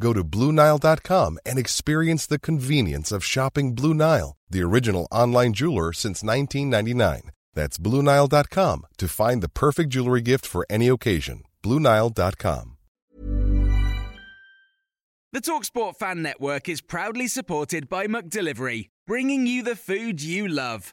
Go to BlueNile.com and experience the convenience of shopping Blue Nile, the original online jeweler since 1999. That's BlueNile.com to find the perfect jewelry gift for any occasion. BlueNile.com. The Talksport Fan Network is proudly supported by McDelivery, bringing you the food you love.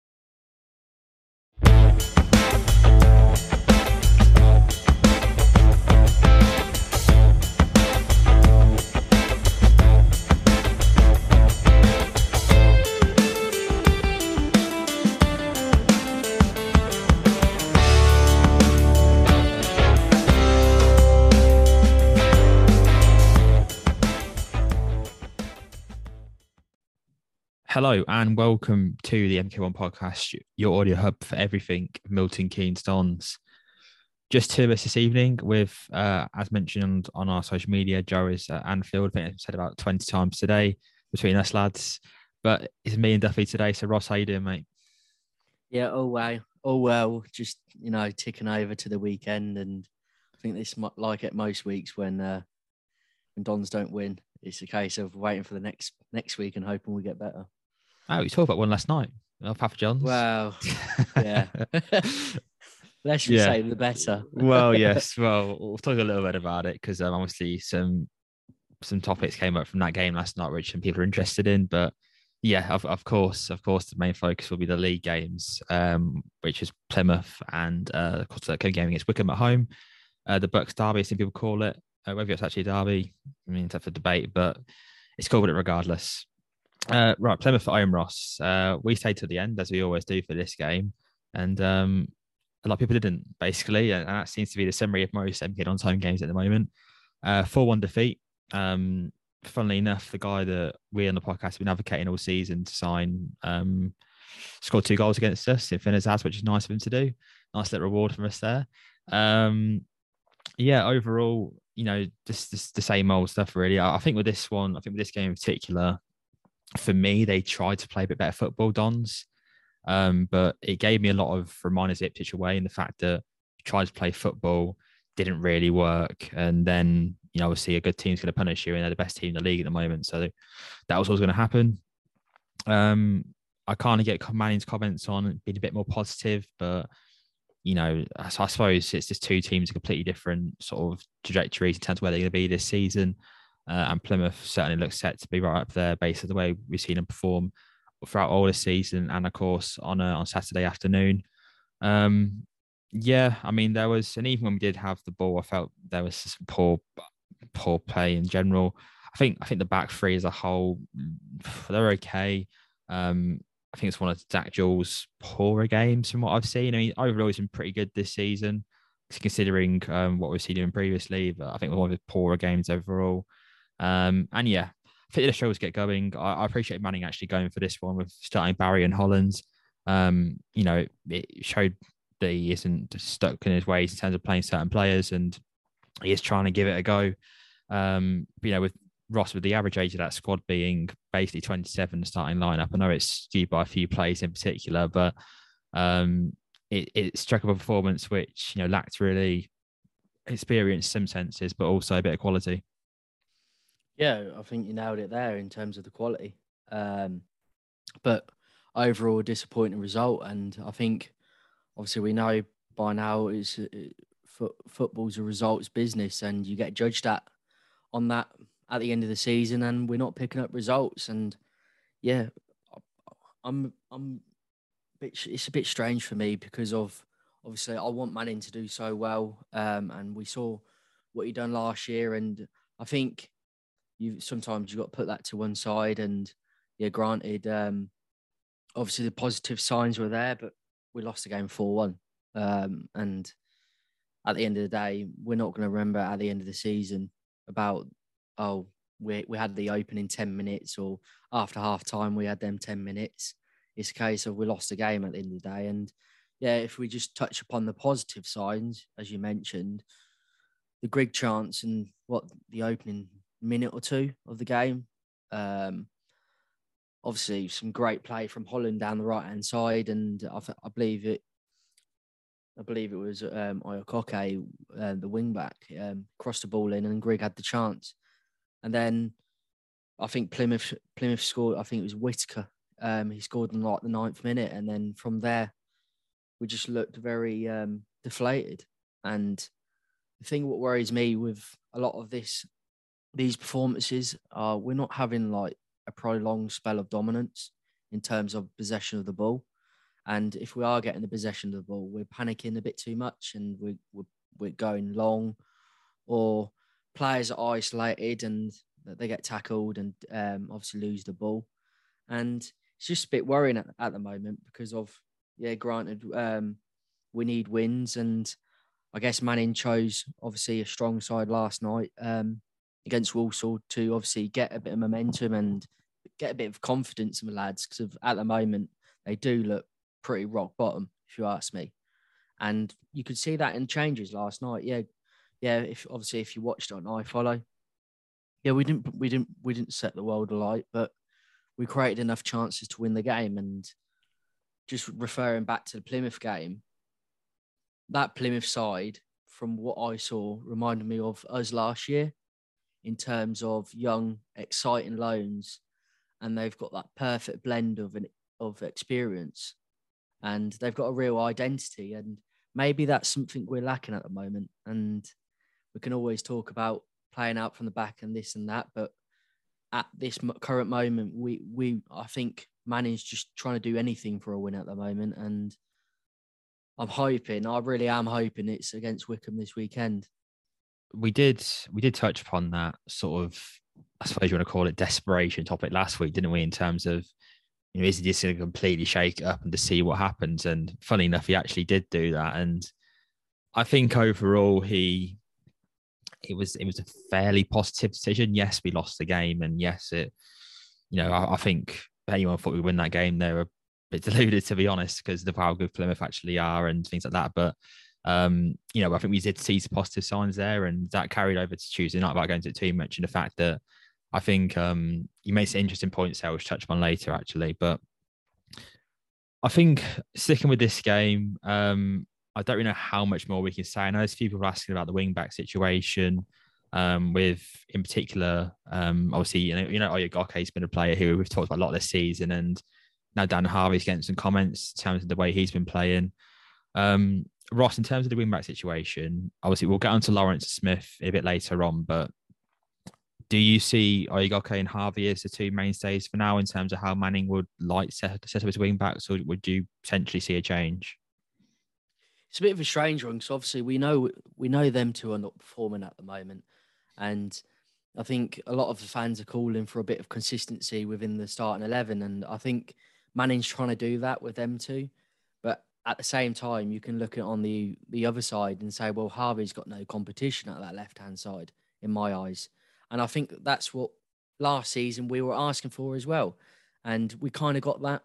Hello and welcome to the MK1 podcast, your audio hub for everything Milton Keynes Dons. Just two of us this evening with, uh, as mentioned on our social media, Joe is at Anfield. I think I've said about 20 times today between us lads. But it's me and Duffy today. So, Ross, how you doing, mate? Yeah, oh wow. Oh well, just you know, ticking over to the weekend and I think this like it most weeks when uh when Dons don't win. It's a case of waiting for the next next week and hoping we get better. Oh, you talked about one last night. Oh, Papa John's. Well, yeah. Less you Yeah. say, the better. well, yes. Well, we'll talk a little bit about it because um, obviously some some topics came up from that game last night, which some people are interested in. But yeah, of, of course, of course, the main focus will be the league games, um, which is Plymouth and uh, of course the game against Wycombe at home. Uh, the Bucks Derby, some people call it. Uh, whether it's actually a derby, I mean, it's up for debate, but it's called it regardless. Uh, right, Plymouth for home, Ross. Uh, we stayed to the end as we always do for this game, and um, a lot of people didn't basically, and that seems to be the summary of most MK on time games at the moment. Uh, four one defeat. Um, funnily enough, the guy that we on the podcast have been advocating all season to sign um, scored two goals against us in Finn Azaz, which is nice of him to do. Nice little reward from us there. Um, yeah, overall, you know, just, just the same old stuff really. I think with this one, I think with this game in particular, for me, they tried to play a bit better football, Dons. Um, but it gave me a lot of reminders of away in the fact that tried to play football, didn't really work. And then, you know, obviously a good team's going to punish you and they're the best team in the league at the moment. So that was always going to happen. Um, I kind of get Manning's comments on being a bit more positive, but you know, I, I suppose it's just two teams with completely different sort of trajectories in terms of where they're going to be this season. Uh, and Plymouth certainly looks set to be right up there based on the way we've seen them perform throughout all the season and of course on a, on Saturday afternoon. Um, yeah, I mean there was, and even when we did have the ball, I felt there was some poor, poor play in general. I think I think the back three as a whole, they're okay. Um, I think it's one of Zak Jules' poorer games from what I've seen. I mean, overall he's been pretty good this season, considering um, what we've seen him previously. But I think one of the poorer games overall. Um, and yeah, I think the shows get going. I, I appreciate Manning actually going for this one with starting Barry and Hollands. Um, you know, it, showed that he isn't stuck in his ways in terms of playing certain players, and he is trying to give it a go. Um, you know, with Ross, with the average age of that squad being basically 27 starting lineup, I know it's skewed by a few plays in particular, but um, it, it struck up a performance which you know lacked really experience, some senses, but also a bit of quality. Yeah, I think you nailed it there in terms of the quality. Um, but overall, disappointing result. And I think, obviously, we know by now it's uh, fo- football's a results business, and you get judged at on that at the end of the season, and we're not picking up results. And yeah, I'm I'm it's a bit strange for me because of obviously, I want Manning to do so well, um, and we saw what he done last year, and I think you sometimes you've got to put that to one side, and yeah, granted, um, obviously the positive signs were there, but we lost the game four one, um, and at the end of the day, we're not going to remember at the end of the season about oh we we had the opening ten minutes or after half time we had them ten minutes. It's a case of we lost the game at the end of the day, and yeah, if we just touch upon the positive signs as you mentioned, the Grigg chance and what the opening minute or two of the game. Um, obviously, some great play from Holland down the right hand side, and I, I believe it I believe it was um, Oyegoke, uh, the wing back, um, crossed the ball in, and Grigg had the chance. And then I think Plymouth Plymouth scored. I think it was Whittaker. Um, he scored in like the ninth minute, and then from there, we just looked very um, deflated. And the thing what worries me with a lot of this, these performances, are we're not having like a prolonged spell of dominance in terms of possession of the ball. And if we are getting the possession of the ball, we're panicking a bit too much and we're, we're, we're going long, or players are isolated and they get tackled and um, obviously lose the ball. And it's just a bit worrying at, at the moment because of, yeah, granted, um, we need wins. And I guess Manning chose obviously a strong side last night um, against Walsall to obviously get a bit of momentum and get a bit of confidence in the lads because at the moment they do look pretty rock bottom, if you ask me. And you could see that in changes last night. Yeah, yeah. If obviously if you watched on iFollow, yeah, we didn't we didn't we didn't set the world alight, but we created enough chances to win the game. And just referring back to the Plymouth game, that Plymouth side, from what I saw, reminded me of us last year in terms of young, exciting loans, and they've got that perfect blend of an of experience and they've got a real identity. And maybe that's something we're lacking at the moment. And we can always talk about playing out from the back and this and that, but at this current moment, we we I think Manning's just trying to do anything for a win at the moment, and I'm hoping, I really am hoping it's against Wycombe this weekend. We did we did touch upon that sort of I suppose you want to call it desperation topic last week, didn't we? In terms of you know, is he just going to completely shake up and to see what happens? And funny enough, he actually did do that. And I think overall, he it was it was a fairly positive decision. Yes, we lost the game, and yes, it you know I, I think anyone thought we'd win that game, they were a bit deluded to be honest, because of how good Plymouth actually are and things like that. But um, you know, I think we did see some positive signs there, and that carried over to Tuesday night. About going to too much, and the fact that I think um, you made some interesting points there, which touch on later actually. But I think sticking with this game, um, I don't really know how much more we can say. I know there's a few people asking about the wing back situation. Um, with in particular, um, obviously, you know, you know, Oyegoke's been a player who we've talked about a lot this season, and now Dan Harvey's getting some comments in terms of the way he's been playing. Um, Ross, in terms of the wing back situation, obviously we'll get on to Lawrence Smith a bit later on, but do you see Oyegoke and Harvey as the two mainstays for now in terms of how Manning would like set, set up his wing backs, or would you potentially see a change? It's a bit of a strange one because obviously we know we know them two are not performing at the moment, and I think a lot of the fans are calling for a bit of consistency within the starting eleven, and I think Manning's trying to do that with them two. At the same time, you can look at on the the other side and say, well, Harvey's got no competition at that left hand side in my eyes. And I think that's what last season we were asking for as well. And we kind of got that.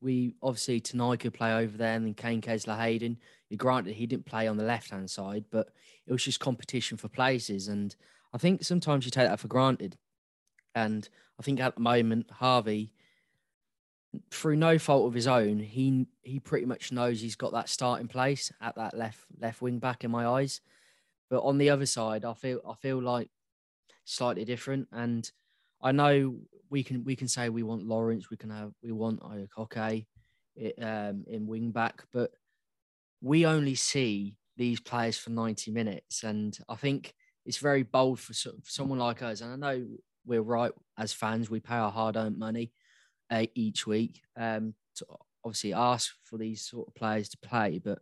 We obviously tonight could play over there, and then Kaine Kesler Hayden. Granted he didn't play on the left hand side, but it was just competition for places. And I think sometimes you take that for granted. And I think at the moment, Harvey, through no fault of his own, he he pretty much knows he's got that starting place at that left left wing back in my eyes. But on the other side, I feel I feel like slightly different. And I know we can we can say we want Lawrence, we can have we want Oyegoke um, in wing back, but we only see these players for 90 minutes, and I think it's very bold for, for someone like us. And I know we're right as fans; we pay our hard-earned money each week um, to obviously ask for these sort of players to play, but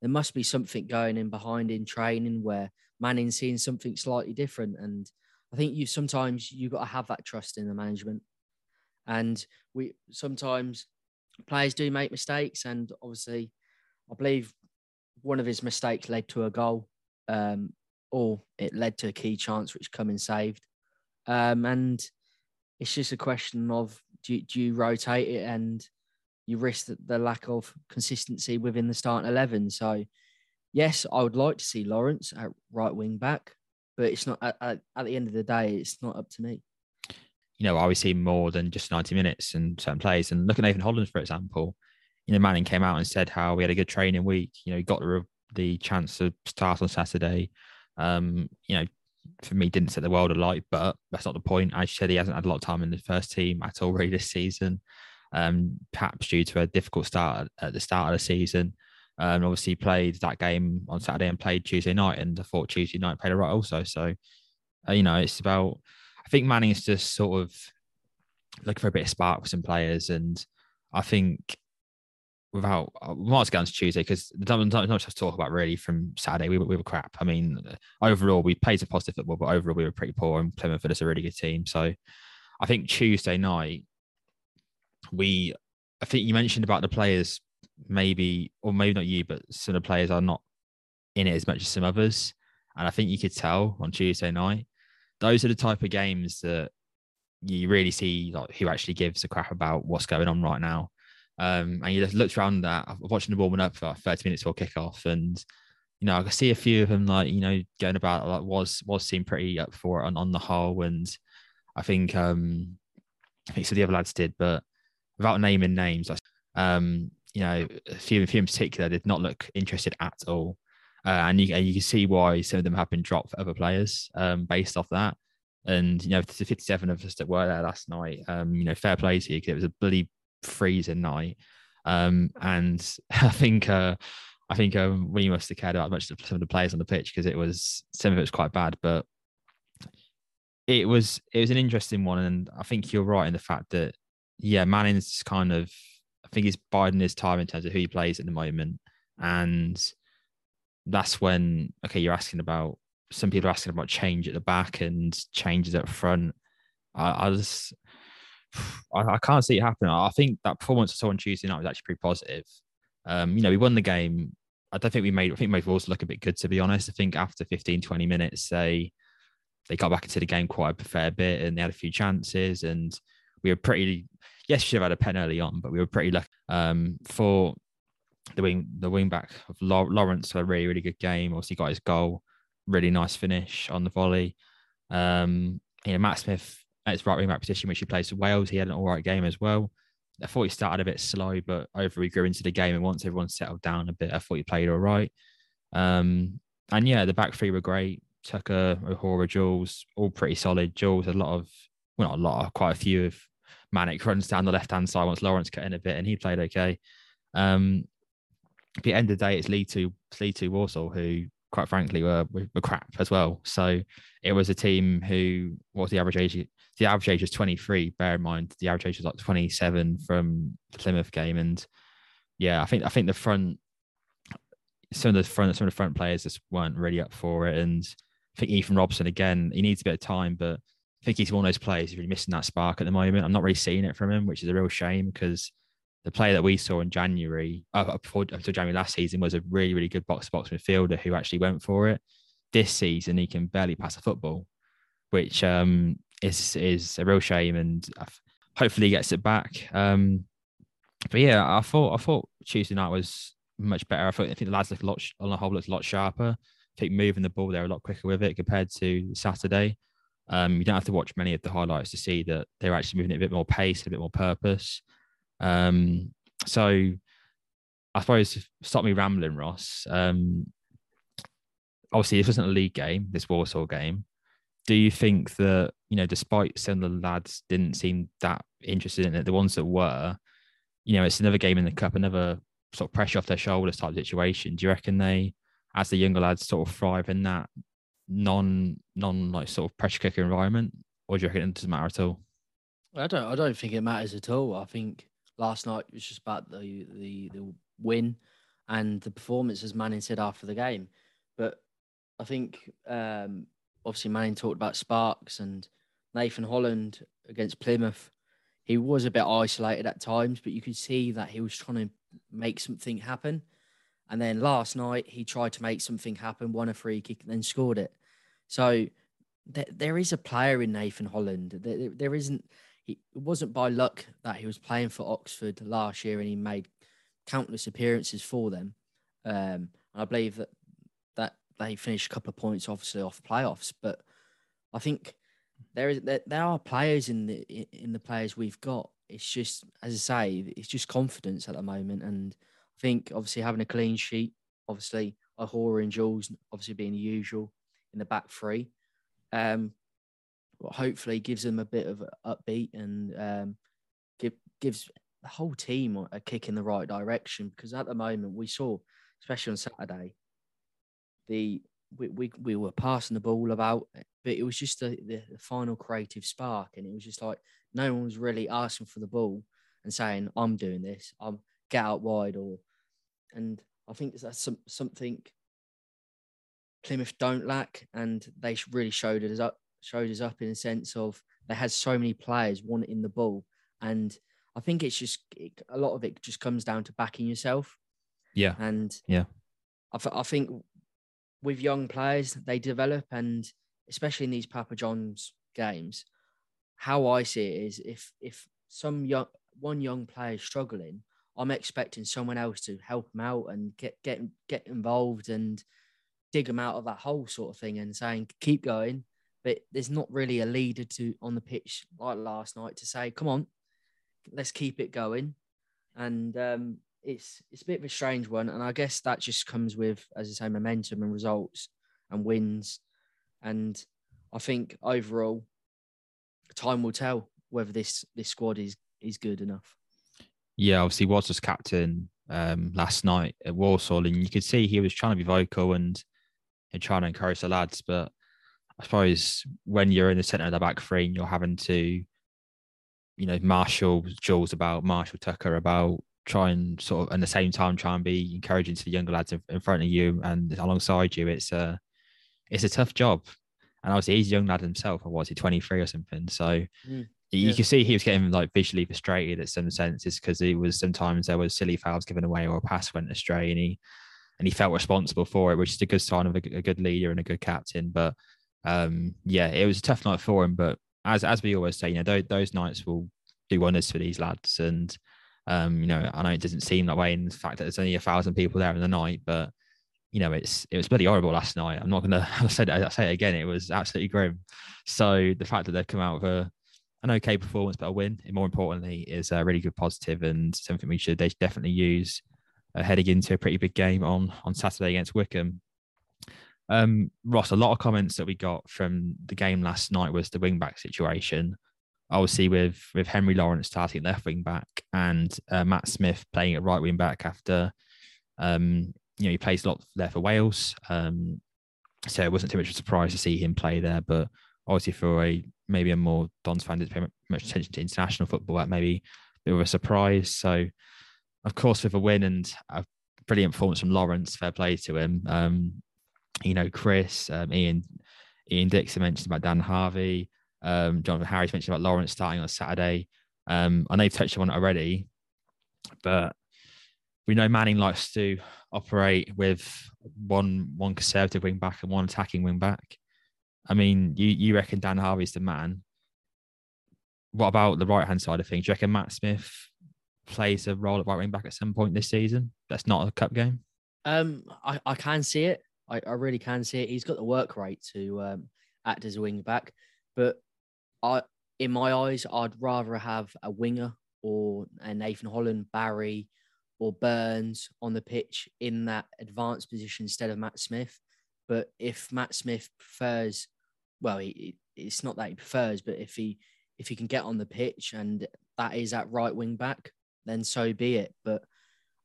there must be something going in behind in training where Manning's seeing something slightly different. And I think you sometimes you've got to have that trust in the management. And we sometimes players do make mistakes, and obviously, I believe one of his mistakes led to a goal, um, or it led to a key chance which Cumming saved. Um, and it's just a question of do, do you rotate it and you risk the, lack of consistency within the starting 11. So, yes, I would like to see Lawrence at right wing back, but it's not at, at, at the end of the day, it's not up to me. You know, I always see more than just 90 minutes and certain plays. And look at Nathan Holland, for example. You know, Manning came out and said how we had a good training week. You know, he got the, the chance to start on Saturday. Um, you know, for me, didn't set the world alight, but that's not the point. As I said he hasn't had a lot of time in the first team at all really this season um, perhaps due to a difficult start at the start of the season. Um, obviously played that game on Saturday and played Tuesday night, and I thought Tuesday night played right also. So, uh, you know, it's about. I think Manning is just sort of looking for a bit of spark with some players, and I think without uh, go on to Tuesday because not, not much to talk about really from Saturday. We were, we were crap. I mean, overall we played some positive football, but overall we were pretty poor, and Plymouth is a really good team. So, I think Tuesday night we, I think you mentioned about the players, maybe, or maybe not you, but some of the players are not in it as much as some others. And I think you could tell on Tuesday night. Those are the type of games that you really see like who actually gives a crap about what's going on right now. Um, and you just looked around that. Watching the warming up for 30 minutes before kickoff, and you know I could see a few of them like you know going about like was was seem pretty up for it on, on the whole, and I think um I think some of the other lads did, but without naming names, um, you know, a few, a few in particular did not look interested at all. Uh, and you, you can see why some of them have been dropped for other players um, based off that. And, you know, the 57 of us that were there last night, um, you know, fair play to you because it was a bloody freezing night. Um, and I think, uh, I think um, we must have cared about much of some of the players on the pitch because it was some of it was quite bad, but it was it was an interesting one, and I think you're right in the fact that yeah, Manning's kind of I think he's biding his time in terms of who he plays at the moment. And that's when okay, you're asking about some people are asking about change at the back and changes up front. I, I just I, I, can't see it happening. I think that performance I saw on Tuesday night was actually pretty positive. Um, you know, we won the game. I don't think we made I think made us look a bit good to be honest. I think after 15, 20 minutes, they they got back into the game quite a fair bit and they had a few chances and we were pretty. Yes, we should have had a pen early on, but we were pretty lucky um, for the wing. The wing back of Lawrence had a really really good game. Obviously, got his goal. Really nice finish on the volley. Um, you know, Matt Smith at his right wing back position, which he plays for Wales, he had an all right game as well. I thought he started a bit slow, but over he grew into the game. And once everyone settled down a bit, I thought he played all right. Um, and yeah, the back three were great. Tucker, O'Hora, Jules, all pretty solid. Jules, a lot of, well, not a lot, quite a few of Manic runs down the left hand side once Lawrence cut in a bit, and he played okay. Um, at the end of the day, it's Lee to Lee to Walsall who, quite frankly, were, were, crap as well. So it was a team who was the average age? The average age was 23. Bear in mind the average age was like 27 from the Plymouth game, and yeah, I think I think the front some of the front some of the front players just weren't really up for it, and I think Ethan Robson again he needs a bit of time, but I think he's one of those players who's really missing that spark at the moment. I'm not really seeing it from him, which is a real shame because the player that we saw in January, uh, before until January last season, was a really, really good box to box midfielder who actually went for it. This season, he can barely pass a football, which um, is is a real shame, and hopefully he gets it back. Um, but yeah, I thought I thought Tuesday night was much better. I thought I think the lads looked a lot on the whole looked a lot sharper. I think moving the ball there a lot quicker with it compared to Saturday. Um, you don't have to watch many of the highlights to see that they're actually moving at a bit more pace, a bit more purpose. Um, so I suppose stop me rambling, Ross. Um, obviously, this wasn't a league game, this Walsall game. Do you think that, you know, despite some of the lads didn't seem that interested in it, the ones that were, you know, it's another game in the cup, another sort of pressure off their shoulders type situation. Do you reckon they, as the younger lads, sort of thrive in that non non like sort of pressure cooker environment, or do you reckon it doesn't matter at all? I don't. I don't think it matters at all. I think last night was just about the the the win. and the performance as Manning said after the game. But I think um, obviously Manning talked about Sparks and Nathan Holland against Plymouth. He was a bit isolated at times, but you could see that he was trying to make something happen. And then last night he tried to make something happen, won a free kick, and then scored it. So there, there is a player in Nathan Holland. There, there isn't. He, it wasn't by luck that he was playing for Oxford last year and he made countless appearances for them. Um, and I believe that that they finished a couple of points, obviously off playoffs. But I think there is there, there are players in the in the players we've got. It's just as I say, it's just confidence at the moment, and I think obviously having a clean sheet, obviously O'Hora and Jules, obviously being the usual in the back three, um, hopefully gives them a bit of upbeat and um, give, gives the whole team a kick in the right direction. Because at the moment we saw, especially on Saturday, the we, we, we were passing the ball about, but it was just the, the, final creative spark. And it was just like no one was really asking for the ball and saying, I'm doing this, I'm get out wide or and I think that's some, something Plymouth don't lack, and they really showed us up showed us up in a sense of they had so many players wanting the ball, and I think it's just it, a lot of it just comes down to backing yourself. Yeah, and yeah, I, th- I think with young players, they develop, and especially in these Papa John's games, how I see it is if if some young one young player is struggling, I'm expecting someone else to help them out and get get get involved and dig them out of that hole sort of thing and saying keep going. But there's not really a leader to on the pitch like last night to say, come on, let's keep it going. And um, it's it's a bit of a strange one, and I guess that just comes with, as I say, momentum and results and wins. And I think overall, time will tell whether this this squad is is good enough. Yeah, obviously was as captain um, last night at Walsall, and you could see he was trying to be vocal and, and trying to encourage the lads. But I suppose when you're in the centre of the back three and you're having to, you know, marshal Jules about, Marshall Tucker about, try and sort of at the same time try and be encouraging to the younger lads in, in front of you and alongside you. It's a it's a tough job. And obviously he's a young lad himself, or was he 23 or something? So mm, you yeah. can see he was getting like visually frustrated at some senses because he was sometimes there was silly fouls given away or a pass went astray and he and he felt responsible for it, which is a good sign of a, a good leader and a good captain. But um, yeah, it was a tough night for him. But as as we always say, you know, those, those nights will do wonders for these lads. And um, you know, I know it doesn't seem that way in the fact that there's only a thousand people there in the night, but you know, it's it was bloody horrible last night. I'm not gonna I said I say it again, it was absolutely grim. So the fact that they've come out with a an okay performance, but a win, and more importantly, is a really good positive and something we should they definitely use uh, heading into a pretty big game on on Saturday against Wycombe. Um, Ross, a lot of comments that we got from the game last night was the wing back situation obviously with with Henry Lawrence starting left wing back and uh, Matt Smith playing at right wing back after um, you know he plays a lot there for Wales. Um, so it wasn't too much of a surprise to see him play there, but obviously for a maybe a more Don's fan didn't pay much attention to international football, that maybe a bit of a surprise. So of course with a win and a brilliant performance from Lawrence, fair play to him. Um, you know, Chris, um, Ian, Ian Dixon mentioned about Dan Harvey. Um, Jonathan Harris mentioned about Lawrence starting on Saturday. Um, I know you've touched on it already, but we know Manning likes to operate with one one conservative wing back and one attacking wing back. I mean, you you reckon Dan Harvey's the man? What about the right hand side of things? Do you reckon Matt Smith plays a role at right wing back at some point this season? That's not a cup game. Um, I, I can see it. I, I really can see it. He's got the work rate to um, act as a wing back, but I, in my eyes, I'd rather have a winger or a Nathan Holland, Barry, or Burns on the pitch in that advanced position instead of Matt Smith. But if Matt Smith prefers, well, he, it's not that he prefers, but if he if he can get on the pitch and that is at right wing back, then so be it. But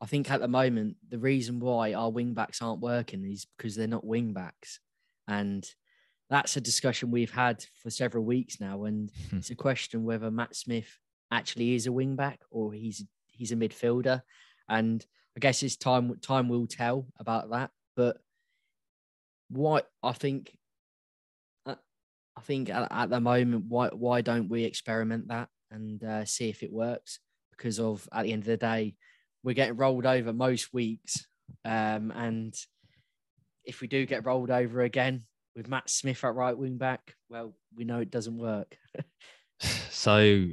I think at the moment the reason why our wing backs aren't working is because they're not wing backs, and that's a discussion we've had for several weeks now, and hmm. it's a question whether Matt Smith actually is a wing back or he's he's a midfielder. And I guess it's time time will tell about that. But what I think, uh, I think at, at the moment, why why don't we experiment that and uh, see if it works? Because of at the end of the day, we're getting rolled over most weeks, um, and if we do get rolled over again with Matt Smith at right wing back, well, we know it doesn't work. so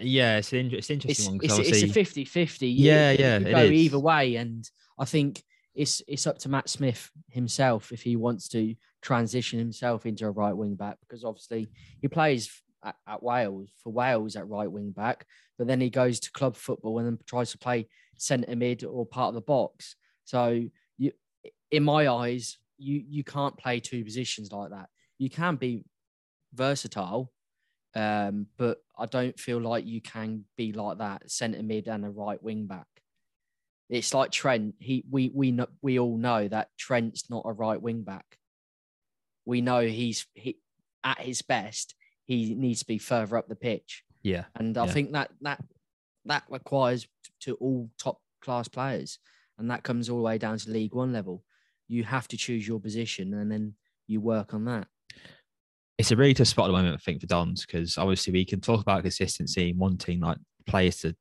yeah, it's, an, it's interesting it's, one. It's, it's a 50 50. Yeah, yeah. It it go is. either way. And I think it's it's up to Matt Smith himself if he wants to transition himself into a right wing back because obviously he plays at, at Wales for Wales at right wing back, but then he goes to club football and then tries to play centre mid or part of the box. So you, in my eyes, you you can't play two positions like that. You can be versatile, um, but I don't feel like you can be like that centre mid and a right wing back. It's like Trent. He we we know, we all know that Trent's not a right wing back. We know he's he at his best. He needs to be further up the pitch, Yeah. and I Yeah. think that that that requires to all top class players, and that comes all the way down to League One level. You have to choose your position, and then you work on that. it's a really tough spot at the moment, I think, for Dons, because obviously we can talk about consistency and wanting like players to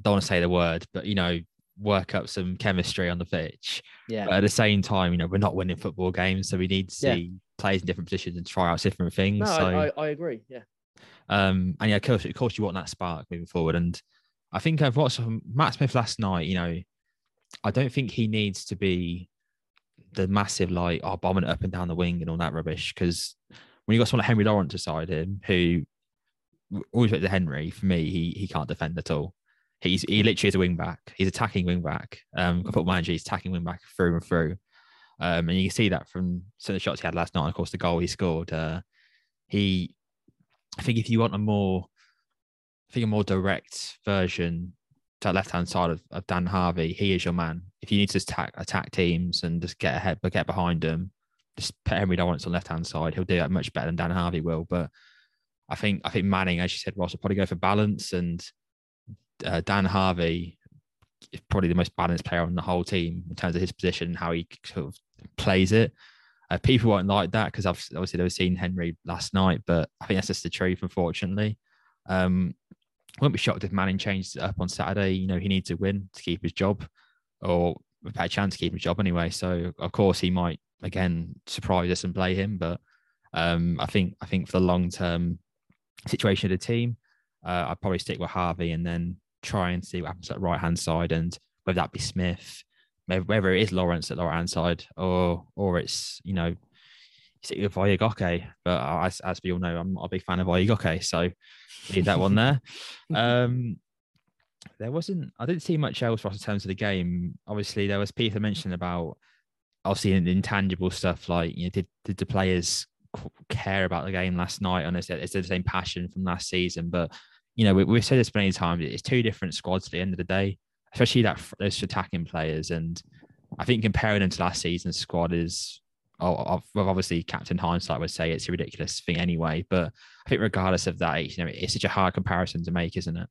don't want to say the word, but you know, work up some chemistry on the pitch. Yeah, But at the same time, you know, we're not winning football games, so we need to Yeah. see players in different positions and try out different things. no, so I, I, I agree. Yeah. Um, and yeah, of course, of course, you want that spark moving forward. And I think I've watched Matt Smith last night. You know, I don't think he needs to be the massive like oh bombing it up and down the wing and all that rubbish. Because when you got someone like Henry Lawrence beside him, who always went to Henry, for me, he he can't defend at all. He's he literally is a wing back. He's attacking wing back. Um, football manager, he's attacking wing back through and through. Um, and you can see that from some of the shots he had last night. Of course, the goal he scored. Uh, he I think if you want a more, I think a more direct version to left hand side of, of Dan Harvey, he is your man. If you need to attack attack teams and just get ahead, but get behind them, just put Henry Lawrence on the left hand side. He'll do that much better than Dan Harvey will. But I think I think Manning, as you said, Ross will probably go for balance, and uh, Dan Harvey is probably the most balanced player on the whole team in terms of his position and how he sort of plays it. Uh, people won't like that because obviously they've seen Henry last night, but I think that's just the truth, unfortunately. Um, I won't be shocked if Manning changed it up on Saturday. You know, he needs to win to keep his job, or a better chance to keep his job anyway. So of course he might again surprise us and play him, but um, I think I think for the long term situation of the team, uh, I'd probably stick with Harvey and then try and see what happens at right hand side, and whether that be Smith, whether it is Lawrence at the right hand side, or or it's you know stick with Oyegoke. But as, as we all know, I'm not a big fan of Oyegoke, so leave that one there. Um, there wasn't, I didn't see much else Ross in terms of the game. Obviously, there was Peter mentioning about obviously the intangible stuff like you know, did did the players care about the game last night? And is it it the same passion from last season? But you know, we, we've said this many times. It's two different squads at the end of the day, especially that those attacking players. And I think comparing them to last season's squad is oh, oh well, obviously Captain Hindsight would say it's a ridiculous thing anyway. But I think regardless of that, you know, it's such a hard comparison to make, isn't it?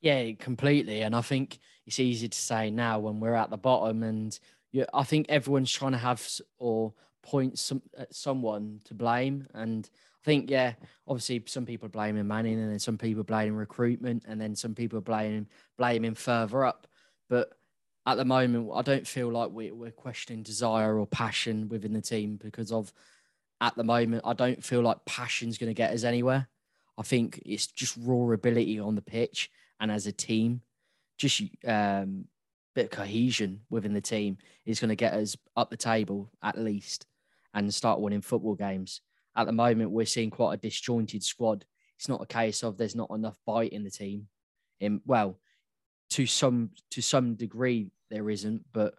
Yeah, completely. And I think it's easy to say now when we're at the bottom, and you, I think everyone's trying to have or point some at someone to blame. And think, yeah, obviously some people blaming Manning, and then some people blaming recruitment, and then some people blaming blaming further up. But at the moment, I don't feel like we, we're questioning desire or passion within the team because of at the moment, I don't feel like passion's going to get us anywhere. I think it's just raw ability on the pitch and as a team, just um, bit of cohesion within the team is going to get us up the table at least and start winning football games. At the moment, we're seeing quite a disjointed squad. It's not a case of there's not enough bite in the team. In well, to some to some degree there isn't, but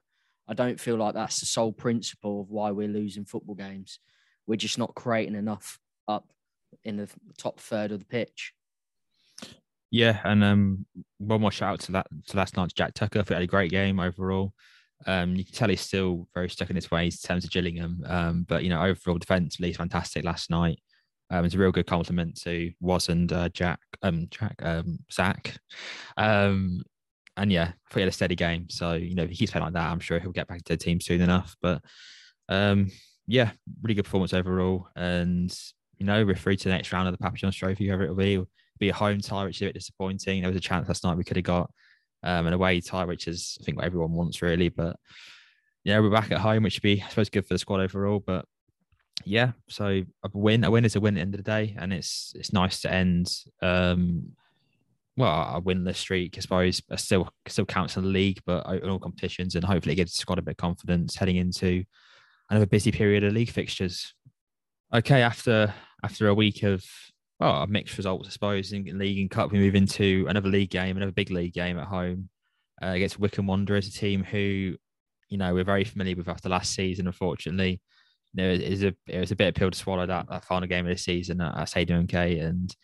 I don't feel like that's the sole principle of why we're losing football games. We're just not creating enough up in the top third of the pitch. Yeah, and um, one more shout out to that to last night's Jack Tucker. I think had a great game overall. Um, you can tell he's still very stuck in his ways in terms of Gillingham. Um, but you know, overall he's fantastic last night. Um, it's a real good compliment to Was and uh, Jack, um, Jack, um, Zach. Um, and yeah, he had a steady game. So you know, if he playing like that, I'm sure he'll get back to the team soon enough. But um, yeah, really good performance overall. And you know, we're through to the next round of the John's Trophy, whoever it'll be. It'll be a home tie, which is a bit disappointing. There was a chance last night we could have got um, an away tie, which is I think what everyone wants really. But yeah, we're back at home, which should be I suppose good for the squad overall. But yeah, so a win, a win is a win at the end of the day, and it's it's nice to end um, well, a winless streak, I suppose, still still counts in the league, but in all competitions, and hopefully it gives the squad a bit of confidence heading into another busy period of league fixtures. Okay, after after a week of well, mixed results, I suppose, in league and cup, we move into another league game, another big league game at home uh, against Wycombe Wanderers, a team who, you know, we're very familiar with after last season. Unfortunately, you know, it is a it was a bit of pill to swallow that that final game of the season at, at Stadium MK, and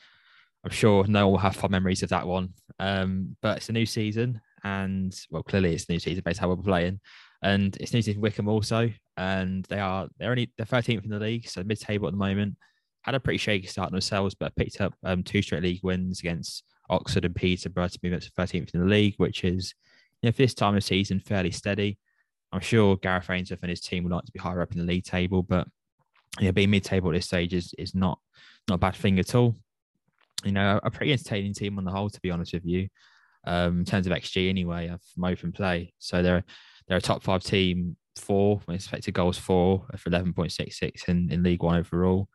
I'm sure no one will have fond memories of that one. Um, but it's a new season, and well, clearly it's a new season based on how we're playing, and it's new season Wycombe also, and they are they're only they're 13th in the league, so mid-table at the moment. Had a pretty shaky start themselves, but picked up um, two straight league wins against Oxford and Peterborough to move up to 13th in the league, which is you know for this time of season fairly steady. I'm sure Gareth Ainsworth and his team would like to be higher up in the league table, but yeah, being mid-table at this stage is is not not a bad thing at all you know, a pretty entertaining team on the whole, to be honest with you. Um, in terms of XG, anyway, from open play, so they're they're a top five team, four expected goals four for eleven point six six in in League One overall,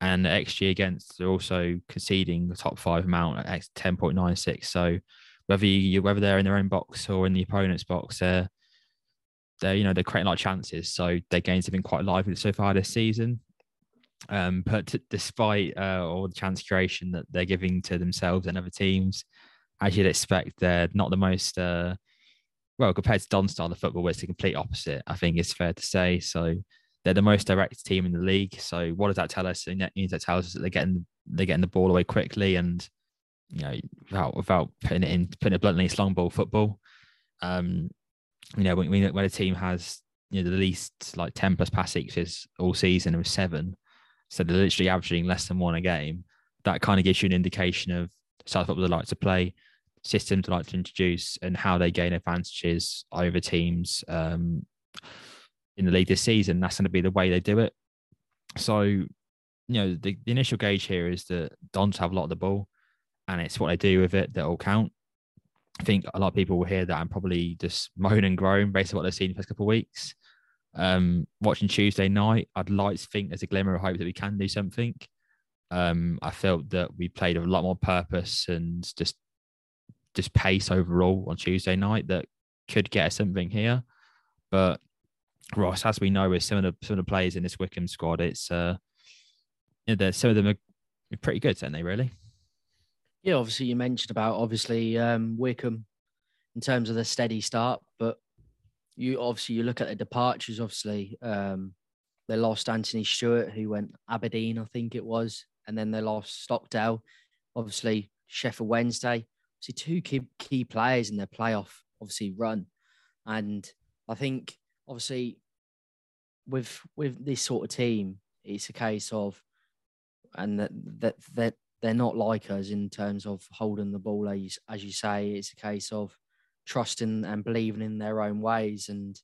and XG against they're also conceding the top five amount at ten point nine six. So whether you whether they're in their own box or in the opponent's box, they're they're you know they're creating a lot of chances. So their games have been quite lively so far this season. Um, but t- despite uh, all the chance creation that they're giving to themselves and other teams, as you'd expect, they're not the most uh, well compared to Don style of football, where it's the complete opposite. I think it's fair to say. So they're the most direct team in the league. So what does that tell us? It means that tells us that they're getting they're getting the ball away quickly and you know without without putting it in putting it bluntly, it's long ball football. Um, you know when when a team has you know the least like ten plus pass seekers all season with seven so they're literally averaging less than one a game. That kind of gives you an indication of South football they like to play, systems they like to introduce, and how they gain advantages over teams um, in the league this season. That's going to be the way they do it. So, you know, the, the initial gauge here is that Dons have a lot of the ball, and it's what they do with it that will count. I think a lot of people will hear that and probably just moan and groan based on what they've seen the first couple of weeks. Um, watching Tuesday night, I'd like to think there's a glimmer of hope that we can do something. Um, I felt that we played a lot more purpose and just just pace overall on Tuesday night that could get us something here. But Ross, as we know, with some of the some of the players in this Wycombe squad, it's uh, you some of them are pretty good, aren't they? Really? Yeah, obviously you mentioned about obviously um, Wycombe in terms of the steady start, but you obviously you look at the departures. Obviously, um, they lost Anthony Stewart, who went Aberdeen, I think it was, and then they lost Stockdale. Obviously, Sheffield Wednesday. See two key key players in their playoff obviously run, and I think obviously with with this sort of team, it's a case of, and that that that they're not like us in terms of holding the ball as as you say. It's a case of trusting and believing in their own ways and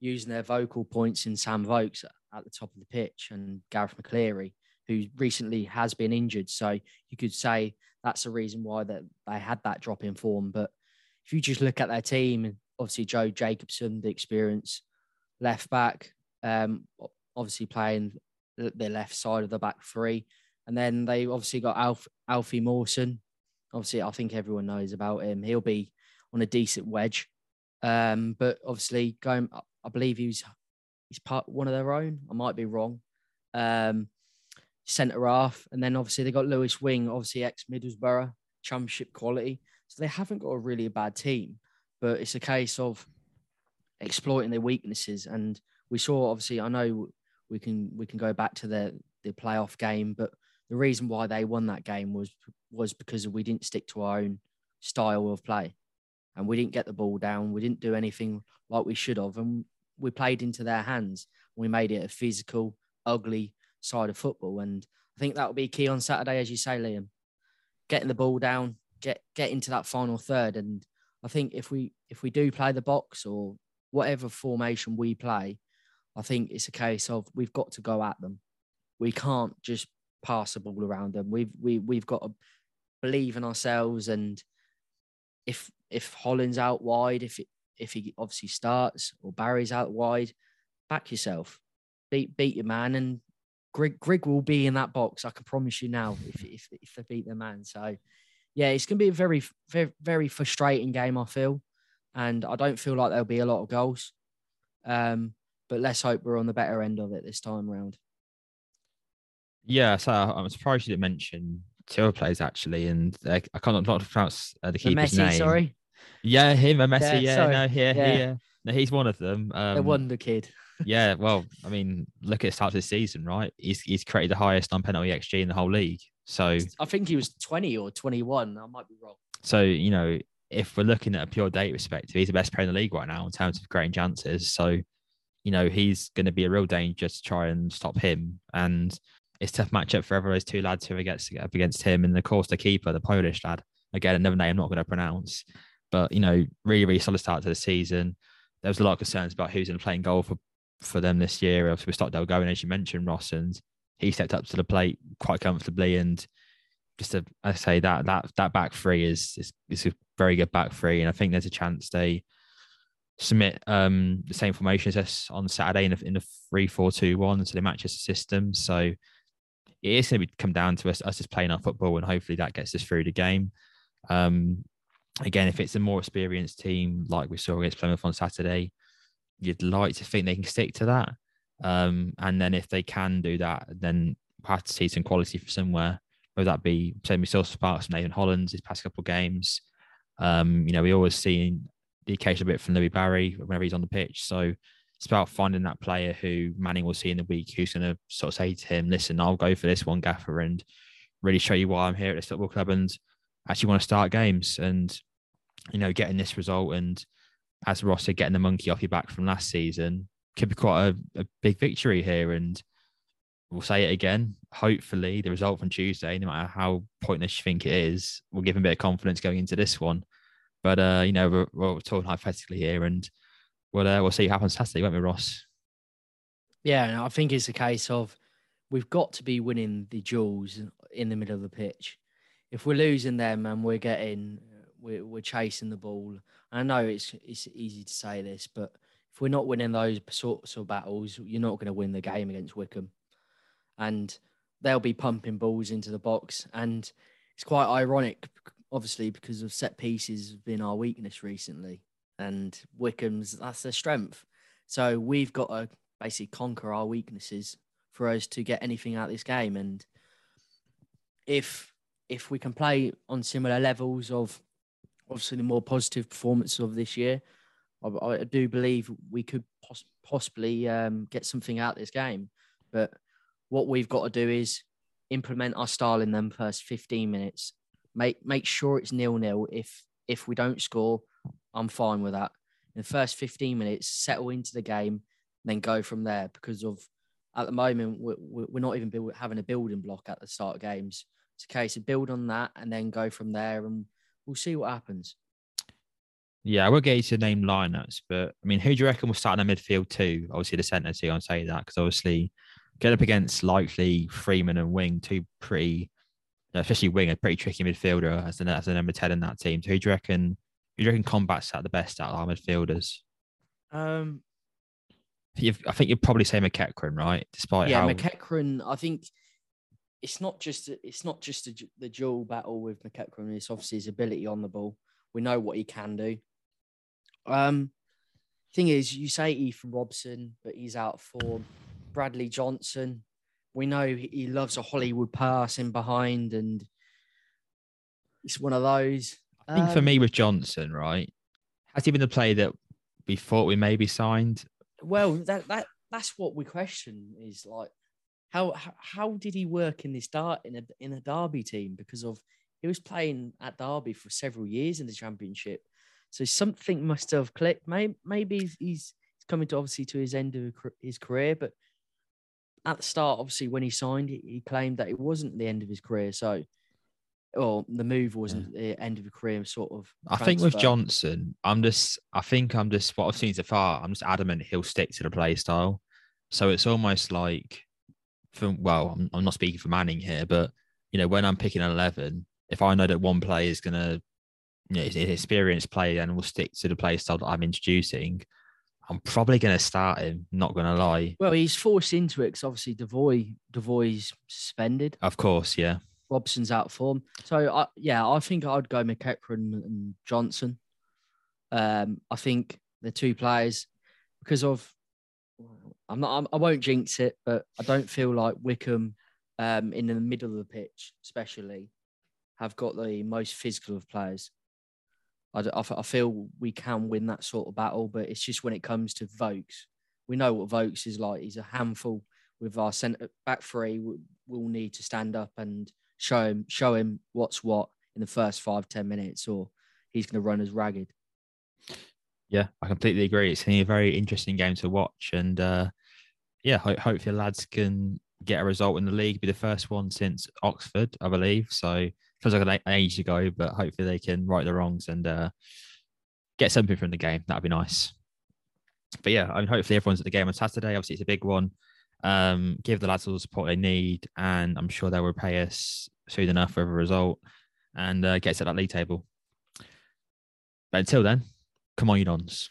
using their vocal points in Sam Vokes at the top of the pitch and Garath McCleary, who recently has been injured. So you could say that's the reason why that they had that drop in form. But if you just look at their team, obviously Joe Jacobson, the experience left back, um, obviously playing the left side of the back three. And then they obviously got Alf, Alfie Mawson. Obviously, I think everyone knows about him. He'll be on a decent wedge. Um, but obviously, going, I believe he's he's part one of their own. I might be wrong. Um, centre half, and then obviously they got Lewis Wing, obviously ex Middlesbrough, championship quality. So they haven't got a really bad team, but it's a case of exploiting their weaknesses. And we saw, obviously, I know we can we can go back to the the playoff game, but the reason why they won that game was was because we didn't stick to our own style of play and we didn't get the ball down. We didn't do anything like we should have, and we played into their hands. We made it a physical, ugly side of football, and I think that will be key on Saturday, as you say, Liam. Getting the ball down, get get into that final third, and I think if we if we do play the box or whatever formation we play, I think it's a case of we've got to go at them. We can't just pass the ball around them. We've we we've got to believe in ourselves. And if if Holland's out wide, if it, if he obviously starts or Barry's out wide, back yourself, beat beat your man, and Grigg Grigg will be in that box. I can promise you now. If mm. if if they beat the man, so yeah, it's going to be a very very very frustrating game. I feel, and I don't feel like there'll be a lot of goals. Um, but let's hope we're on the better end of it this time around. Yeah, so I'm surprised you didn't mention two other players actually, and uh, I can't not pronounce uh, the keeper's Messi, name. sorry, Yeah, him Messi. Yeah, Yeah, sorry. no, here, Yeah. here. No, he's one of them. Um, the wonder kid. yeah, well, I mean, look at the start of the season, right? He's he's created the highest non-penalty xG in the whole league. So I think he was twenty or twenty-one. I might be wrong. so you know, if we're looking at a pure data perspective, he's the best player in the league right now in terms of creating chances. So, you know, he's going to be a real danger to try and stop him. And it's tough matchup for ever those two lads who against up against him, and of course the keeper, the Polish lad. Again, another name I'm not going to pronounce, but you know, really, really solid start to the season. There was a lot of concerns about who's going to play in goal for for them this year. Obviously, with Stockdale going, as you mentioned, Ross, and he stepped up to the plate quite comfortably. And just to I say that that that back three is is, is a very good back three, and I think there's a chance they submit um the same formation as us on Saturday in a, in a three four two one, so they match us the system. So it is going to come down to us us just playing our football, and hopefully that gets us through the game. Um, again, if it's a more experienced team like we saw against Plymouth on Saturday, you'd like to think they can stick to that. Um, and then if they can do that, then we'll have to see some quality from somewhere. Whether that be, say, we saw sparks from Nathan Hollands his past couple of games. Um, you know, we always see the occasional bit from Louie Barry whenever he's on the pitch. So it's about finding that player who Manning will see in the week who's going to sort of say to him, listen, I'll go for this one, Gaffer, and really show you why I'm here at this football club and actually want to start games. And, you know, getting this result and as Ross said, getting the monkey off your back from last season could be quite a, a big victory here. And we'll say it again. Hopefully, the result from Tuesday, no matter how pointless you think it is, will give him a bit of confidence going into this one. But uh, you know, we're, we're talking hypothetically here, and we'll uh, we'll see what happens Saturday, won't we, Ross? Yeah, I think it's a case of we've got to be winning the duels in the middle of the pitch. If we're losing them and we're getting, we're, we're chasing the ball. I know it's it's easy to say this, but if we're not winning those sorts of battles, you're not going to win the game against Wycombe. And they'll be pumping balls into the box, and it's quite ironic, obviously, because of set pieces been our weakness recently, and Wycombe's that's their strength. So we've got to basically conquer our weaknesses for us to get anything out of this game. And if if we can play on similar levels of obviously the more positive performance of this year, I, I do believe we could pos- possibly um, get something out of this game. But what we've got to do is implement our style in them first 15 minutes. Make make sure it's nil nil. If if we don't score, I'm fine with that. In the first 15 minutes, settle into the game, then go from there. Because of at the moment, we're, we're not even build, having a building block at the start of games. It's a case of build on that and then go from there, and we'll see what happens. Yeah, I will get you to name lineups, but I mean, who do you reckon will start in the midfield too? Obviously, the centre too. I'll say that because obviously, get up against likely Freeman and Wing, two pretty, especially Wing, a pretty tricky midfielder as the as the number ten in that team. So who do you reckon? Who do you reckon combats that the best out of our midfielders? Um, You've, I think you'd probably say McEachran, right? Despite yeah, how McEachran. I think it's not just it's not just the, the dual battle with McEachran. It's obviously his ability on the ball. We know what he can do. Um, thing is, you say Ethan Robson, but he's out of form. Bradley Johnson, we know he loves a Hollywood pass in behind, and it's one of those. I think for Um, me with Johnson, right? Has he been the player that we thought we maybe signed? Well, that that that's what we question is like how how, how did he work in this dart in a in a Derby team because of he was playing at Derby for several years in the championship, so something must have clicked. Maybe maybe he's, he's coming to obviously to his end of his career, but at the start, obviously when he signed, he, claimed that it wasn't the end of his career. So Well, the move wasn't the end of a career sort of. I think with. Johnson, I'm just, I think I'm just, what I've seen so far, I'm just adamant he'll stick to the play style. So it's almost like, from well, I'm, I'm not speaking for Manning here, but you know, when I'm picking an 11, if I know that one player is going to, you know, is an experienced player and will stick to the play style that I'm introducing, I'm probably going to start him. Not going to lie. Well, he's forced into it because obviously Devoy Devoy's suspended. Of course, yeah. Robson's out of form. So I, yeah, I think I'd go McEachran and Johnson. Um, I think the two players because of I'm not I'm, I won't jinx it, but I don't feel like Wycombe um, in the middle of the pitch, especially, have got the most physical of players. I, I I feel we can win that sort of battle, but it's just when it comes to Vokes, we know what Vokes is like. He's a handful with our centre back three. we- We'll need to stand up and show him show him what's what in the first five ten minutes, or he's going to run as ragged. Yeah, I completely agree. It's a very interesting game to watch, and uh, yeah, ho- hopefully lads can get a result in the league. Be the first one since Oxford, I believe. So feels like an age ago, but hopefully they can right the wrongs and uh, get something from the game. That'd be nice. But yeah, I mean, hopefully everyone's at the game on Saturday. Obviously, it's a big one. Um, give the lads all the support they need, and I'm sure they'll repay us soon enough with a result and uh, get to that league table. But until then, come on, you dons.